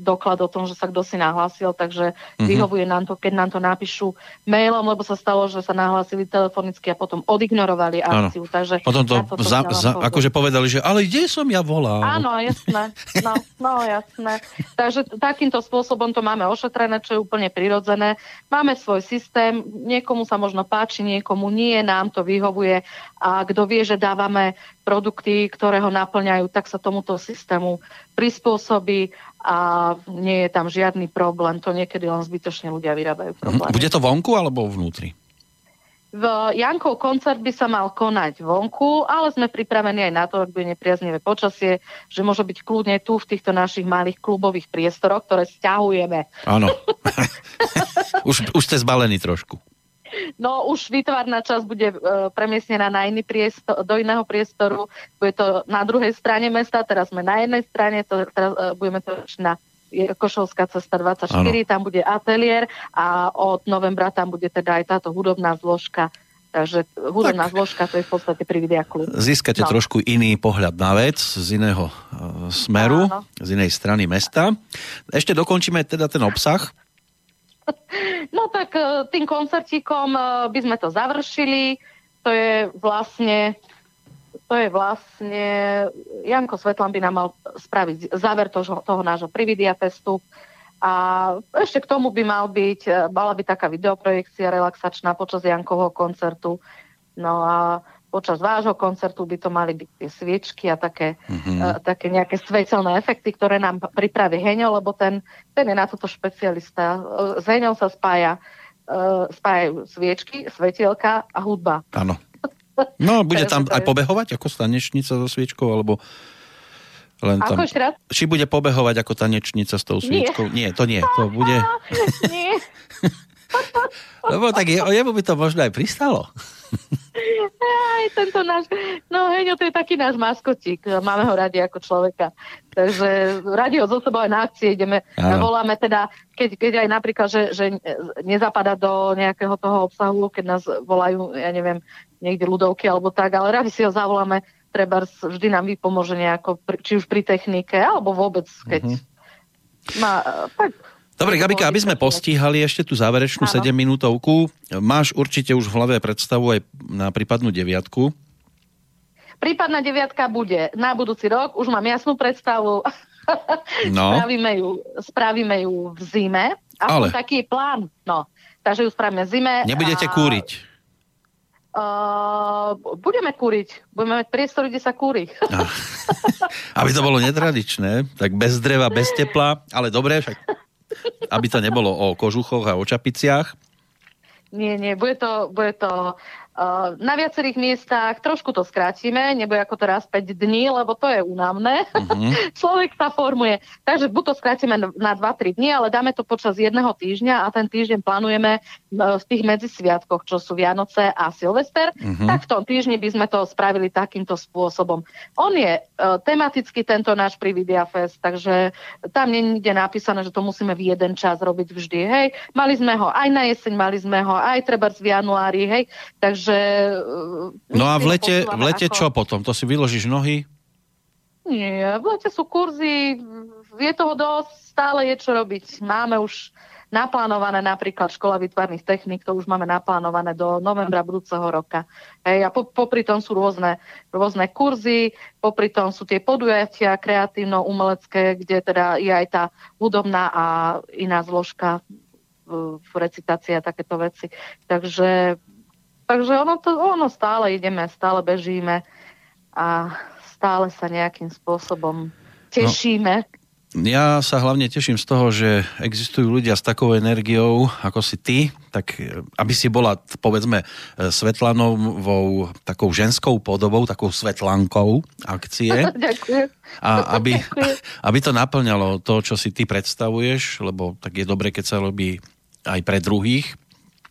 doklad o tom, že sa kto si nahlásil, takže mm-hmm. vyhovuje nám to, keď nám to napíšu mailom, lebo sa stalo, že sa nahlásili telefonicky a potom odignorovali akciu. Takže potom to, to za, za, akože povedali, že ale kde som ja volal? Áno, jasné. No, no jasné. Takže takýmto spôsobom to máme ošetrené, čo je úplne prirodzené. Máme svoj systém, niekomu sa možno páči, niekomu nie, nám to vyhovuje a kto vie, že dávame produkty, ktoré ho naplňajú, tak sa tomuto systému prispôsobí a nie je tam žiadny problém. To niekedy len zbytočne ľudia vyrábajú mhm. problémy. Bude to vonku alebo vnútri? V Jankov koncert by sa mal konať vonku, ale sme pripravení aj na to, ak bude nepriaznivé počasie, že môže byť kľudne tu v týchto našich malých klubových priestoroch, ktoré stiahujeme. Áno. (laughs) (laughs) už, už ste zbalení trošku. No už výtvarná časť bude e, premiesnená na iný priestor, do iného priestoru. Bude to na druhej strane mesta, teraz sme na jednej strane, to, teraz e, budeme to na Košovská cesta 24, ano. tam bude ateliér a od novembra tam bude teda aj táto hudobná zložka. Takže hudobná tak, zložka to je v podstate Prividia klub. Získate no. trošku iný pohľad na vec z iného uh, smeru, Áno. z inej strany mesta. Ešte dokončíme teda ten obsah. (laughs) No tak e, tým koncertíkom e, by sme to završili. To je vlastne to je vlastne, Janko Svetlan by nám mal spraviť záver toho, toho nášho Prividia Festu a ešte k tomu by mal byť, e, mala byť taká videoprojekcia relaxačná počas Jankovho koncertu. No a počas vášho koncertu by to mali byť tie sviečky a také, mm-hmm. uh, také nejaké svetelné efekty, ktoré nám pripraví Heňo, lebo ten, ten je na toto špecialista. Uh, s Heňom sa spája, uh, spájajú sviečky, svetielka a hudba. Áno. (laughs) No, bude tam aj pobehovať ako stanečnica so sviečkou, alebo len tam... Či bude pobehovať ako tanečnica s tou sviečkou? Nie, nie to nie. To bude... (laughs) nie. (laughs) Lebo tak je, jemu by to možno aj pristalo. Aj tento náš, no Heňo, to je taký náš maskotík, máme ho radi ako človeka. Takže radi ho zo sebou aj na akcie ideme, Áno. voláme teda, keď, keď aj napríklad, že, že nezapada do nejakého toho obsahu, keď nás volajú, ja neviem, niekde ľudovky alebo tak, ale radi si ho zavoláme, treba vždy nám vypomôže nejako, či už pri technike, alebo vôbec, keď mm-hmm. má, tak Dobre, Gabika, aby sme postíhali ešte tú záverečnú 7 minútovku, máš určite už v hlave predstavu aj na prípadnú deviatku. Prípadná deviatka bude na budúci rok, už mám jasnú predstavu. (laughs) No. spravíme, ju, spravíme ju v zime. A Ale. taký je plán. No. Takže ju spravíme v zime. Nebudete a... kúriť? Uh, budeme kúriť. Budeme mať priestor, kde sa kúri. (laughs) Aby to bolo netradičné, tak bez dreva, bez tepla, ale dobre, však aby to nebolo o kožuchoch a o čapiciach. Nie, nie, bude to, bude to na viacerých miestach trošku to skrátime, nebude ako teraz 5 dní, lebo to je únavné. Uh-huh. (laughs) Človek sa formuje. Takže buď to skrátime na 2-3 dní, ale dáme to počas jedného týždňa a ten týždeň plánujeme v tých medzisviatkoch, čo sú Vianoce a Silvester, uh-huh. tak v tom týždni by sme to spravili takýmto spôsobom. On je uh, tematicky tento náš Prividia Fest, takže tam nie je napísané, že to musíme v jeden čas robiť vždy. Hej, mali sme ho aj na jeseň, mali sme ho aj treba v januári, hej, takže Takže... E, no a v lete, v lete ako... čo potom? To si vyložíš nohy? Nie, v lete sú kurzy, je toho dosť, stále je čo robiť. Máme už naplánované napríklad škola vytvarných techník, to už máme naplánované do novembra budúceho roka. Hej, a po, popri tom sú rôzne, rôzne kurzy, popri tom sú tie podujatia kreatívno-umelecké, kde teda je aj tá hudobná a iná zložka v recitácii a takéto veci. Takže, takže ono, to, ono stále ideme, stále bežíme a stále sa nejakým spôsobom tešíme. No ja sa hlavne teším z toho, že existujú ľudia s takou energiou, ako si ty, tak e, aby si bola, povedzme, e, Svetlanovou takou ženskou podobou, takou Svetlankou akcie. (laughs) Ďakujem. A (laughs) aby, (laughs) aby to naplňalo to, čo si ty predstavuješ, lebo tak je dobre, keď sa robí aj pre druhých,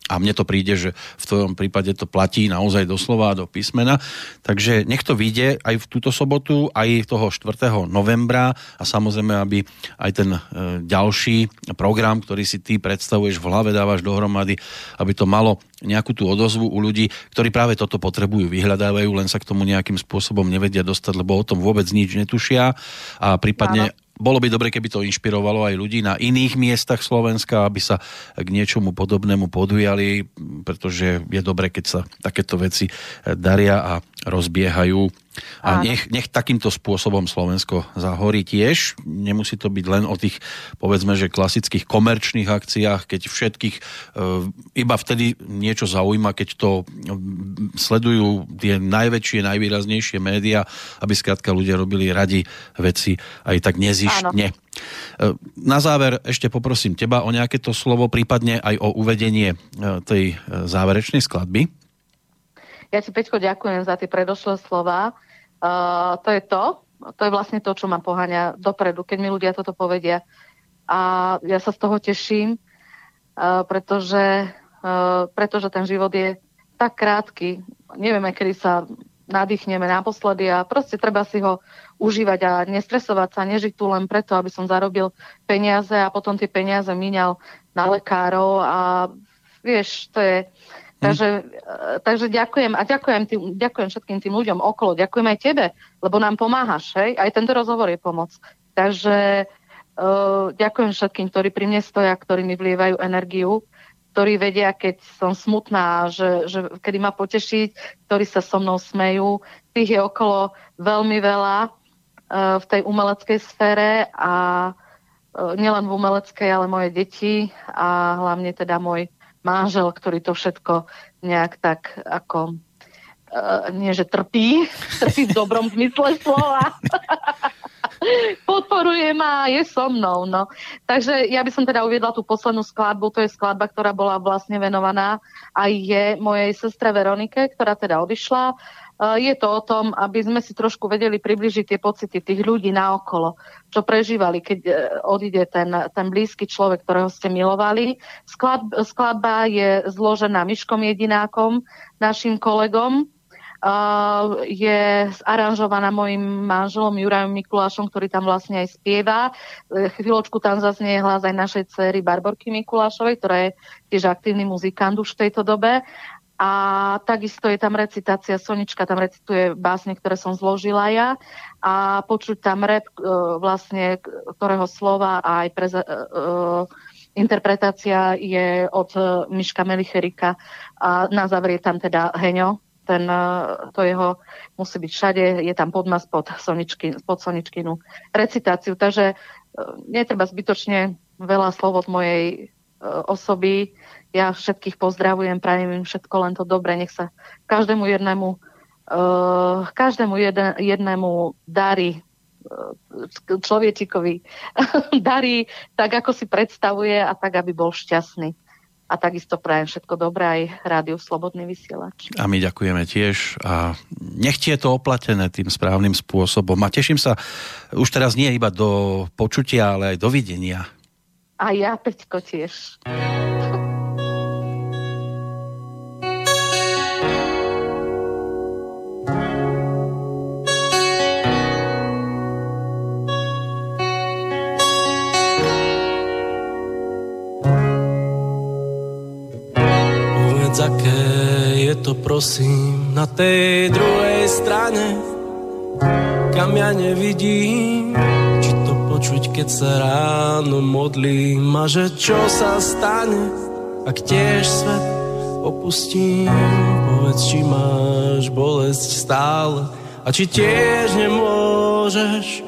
a mne to príde, že v tvojom prípade to platí naozaj doslova do písmena. Takže nech to vyjde aj v túto sobotu, aj toho 4. novembra a samozrejme, aby aj ten e, ďalší program, ktorý si ty predstavuješ v hlave, dávaš dohromady, aby to malo nejakú tú odozvu u ľudí, ktorí práve toto potrebujú, vyhľadávajú, len sa k tomu nejakým spôsobom nevedia dostať, lebo o tom vôbec nič netušia a prípadne bolo by dobre, keby to inšpirovalo aj ľudí na iných miestach Slovenska, aby sa k niečomu podobnému podujali, pretože je dobre, keď sa takéto veci daria a rozbiehajú a nech, nech takýmto spôsobom Slovensko zahorí tiež. Nemusí to byť len o tých, povedzme, že klasických komerčných akciách, keď všetkých e, iba vtedy niečo zaujíma, keď to e, sledujú tie najväčšie, najvýraznejšie médiá, aby skrátka ľudia robili radi veci aj tak nezištne. Áno. E, na záver ešte poprosím teba o nejaké to slovo, prípadne aj o uvedenie tej záverečnej skladby. Ja ti, Peťko, ďakujem za tie predošlé slova. Uh, to je to, to je vlastne to, čo ma poháňa dopredu, keď mi ľudia toto povedia. A ja sa z toho teším, uh, pretože, uh, pretože ten život je tak krátky. Nevieme, kedy sa nadýchneme naposledy a proste treba si ho užívať a nestresovať sa, nežiť tu len preto, aby som zarobil peniaze a potom tie peniaze míňal na lekárov a vieš, to je. Takže, mm. takže ďakujem a ďakujem, tým, ďakujem všetkým tým ľuďom okolo, ďakujem aj tebe, lebo nám pomáhaš, hej? aj tento rozhovor je pomoc. Takže uh, ďakujem všetkým, ktorí pri mne stoja, ktorí mi vlievajú energiu, ktorí vedia, keď som smutná, že, že kedy ma potešiť, ktorí sa so mnou smejú. Tých je okolo veľmi veľa uh, v tej umeleckej sfére a uh, nielen v umeleckej, ale moje deti a hlavne teda môj manžel, ktorý to všetko nejak tak ako uh, nie že trpí, (laughs) trpí v dobrom zmysle slova. (laughs) Podporuje ma, je so mnou. No. Takže ja by som teda uviedla tú poslednú skladbu, to je skladba, ktorá bola vlastne venovaná aj je mojej sestre Veronike, ktorá teda odišla je to o tom, aby sme si trošku vedeli približiť tie pocity tých ľudí naokolo, čo prežívali, keď e, odíde ten, ten blízky človek, ktorého ste milovali. Sklad, skladba je zložená Myškom Jedinákom, našim kolegom, Uh, je aranžovaná mojim manželom Jurajom Mikulášom, ktorý tam vlastne aj spieva. Chvíľočku tam zaznie hlas aj našej cery Barborky Mikulášovej, ktorá je tiež aktívny muzikant už v tejto dobe. A takisto je tam recitácia, Sonička tam recituje básne, ktoré som zložila ja. A počuť tam rep, e, vlastne, ktorého slova a aj pre, uh, interpretácia je od Miška Melicherika. A na záver je tam teda Heňo, ten, to jeho musí byť všade, je tam podmas pod, Soničky, pod Soničkinu recitáciu, takže netreba zbytočne veľa slov od mojej osoby, ja všetkých pozdravujem, prajem im všetko len to dobre, nech sa každému jednému, uh, každému jeden, jednému darí uh, človečikovi (laughs) darí tak, ako si predstavuje a tak, aby bol šťastný. A takisto prajem všetko dobré aj Rádiu Slobodný vysielač. A my ďakujeme tiež a nech je to oplatené tým správnym spôsobom. A teším sa už teraz nie iba do počutia, ale aj do videnia. A ja, Peťko, tiež. To prosím na tej druhej strane, kam ja nevidím, či to počuť, keď sa ráno modlím a že čo sa stane, ak tiež svet opustím, povedz, či máš bolesť stále a či tiež nemôžeš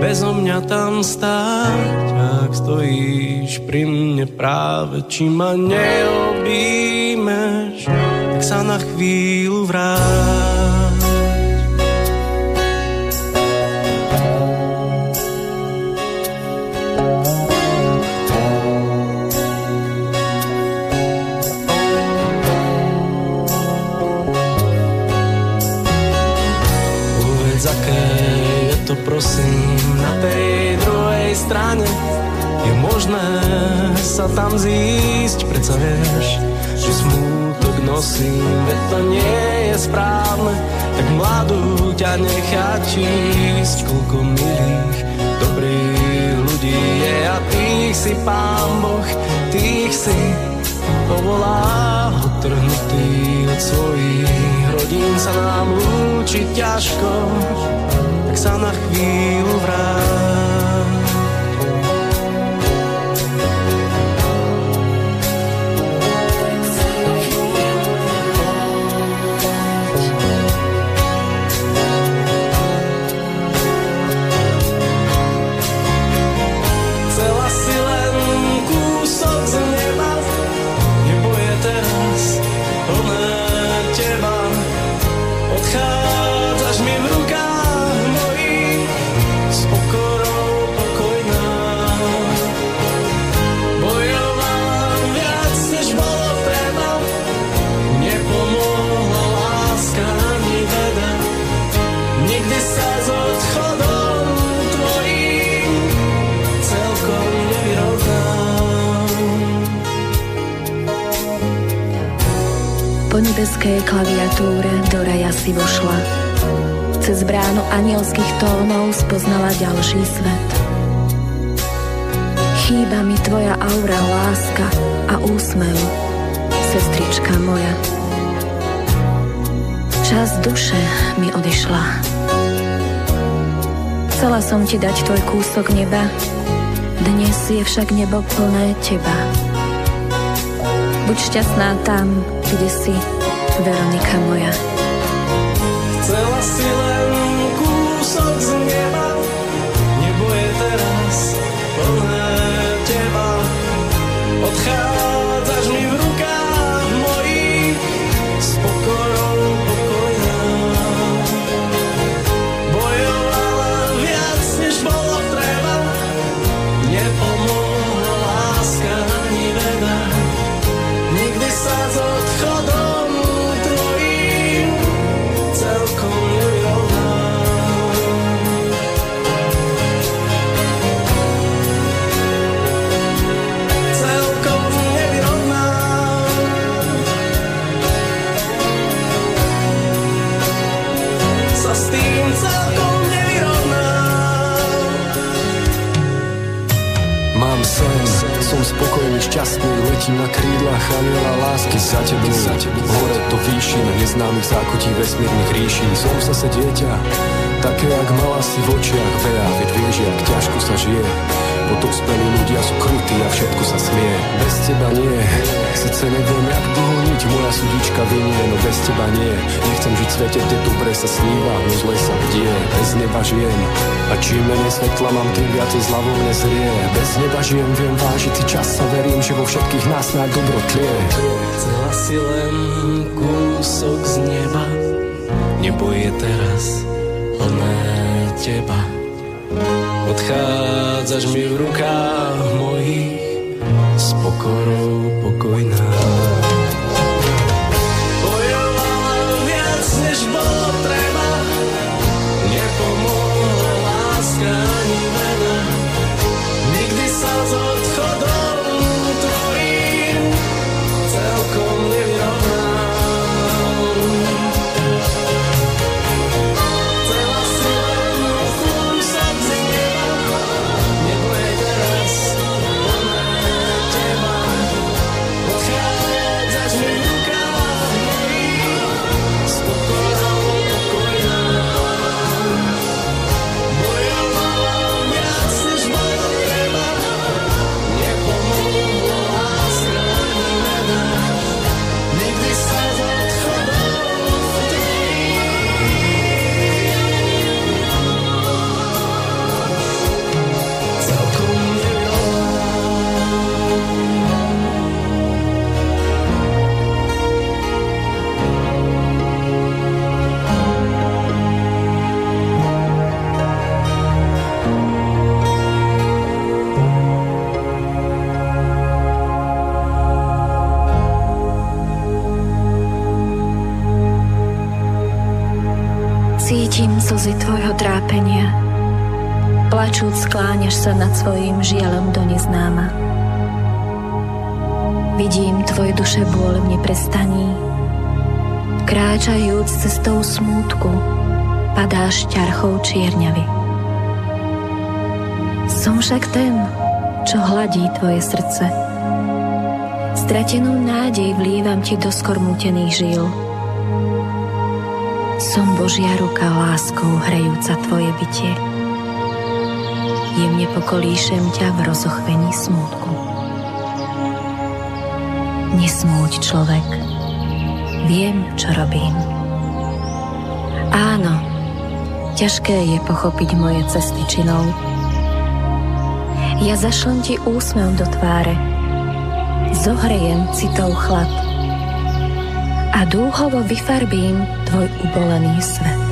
bezo mňa tam stáť, ak stojíš pri mne práve, či ma neobímeš, tak sa na chvíľu vráť. to prosím na tej druhej strane je možné sa tam zísť, predsa vieš, že smútok nosím, veď to nie je správne, tak mladú ťa nechať čísť, koľko milých, dobrých ľudí je a tých si pán Boh, tých si povolá odtrhnutý od svojich rodín sa nám lúči ťažko, tak sa na chvíľu vráť. Nebeskej klaviatúre do raja si vošla. Cez bránu anielských tónov spoznala ďalší svet. Chýba mi tvoja aura, láska a úsmev, sestrička moja. Čas duše mi odišla. Chcela som ti dať tvoj kúsok neba, dnes je však nebo plné teba. Buď šťastná tam, kde si, Veronika moja. Chcela si len šťastný, letím na krídlach aniela lásky za tebou. Za tebou. Hore to výšin, neznámych zákutí vesmírnych ríší. Som zase dieťa, také jak mala si v očiach Bea, veď vieš, jak ťažko sa žije. Potospelí ľudia sú krutí a všetko sa smie. Bez teba nie, sice neviem, jak dohoniť, moja sudička vynie, no bez teba nie. Nechcem žiť v svete, kde dobre sa sníva, no zle sa bdie. Bez neba žijem, a čím menej svetla mám, tým viacej zľavou mne zrie. Bez neba žijem, viem vážiť čas a verím, že vo všetkých nás snáď dobro tlie. Chcela si len kúsok z neba, nebo je teraz plné teba. Odchádzaš mi v rukách mojich s pokorou pokojná. Plačúc skláňaš sa nad svojim žialom do neznáma. Vidím tvoj duše bôl v neprestaní. Kráčajúc cestou smútku, padáš ťarchou čierňavy. Som však ten, čo hladí tvoje srdce. Stratenú nádej vlívam ti do skormútených žil. Som Božia ruka láskou hrejúca tvoje bytie. Jemne pokolíšem ťa v rozochvení smútku. Nesmúť človek, viem, čo robím. Áno, ťažké je pochopiť moje cesty činou, ja zašlem ti úsmev do tváre, zohrejem citou chlad a dúhovo vyfarbím tvoj ubolený svet.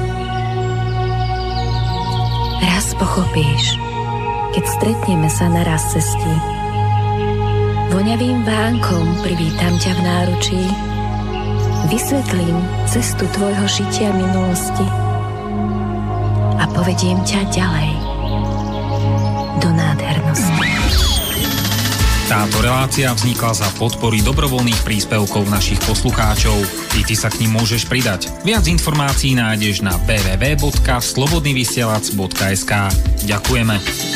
Raz pochopíš, keď stretneme sa na raz cestí. Voňavým vánkom privítam ťa v náručí, vysvetlím cestu tvojho žitia minulosti a povediem ťa ďalej do nádhernosti. Táto relácia vznikla za podpory dobrovoľných príspevkov našich poslucháčov. I ty sa k ním môžeš pridať. Viac informácií nájdeš na www.slobodnyvysielac.sk Ďakujeme.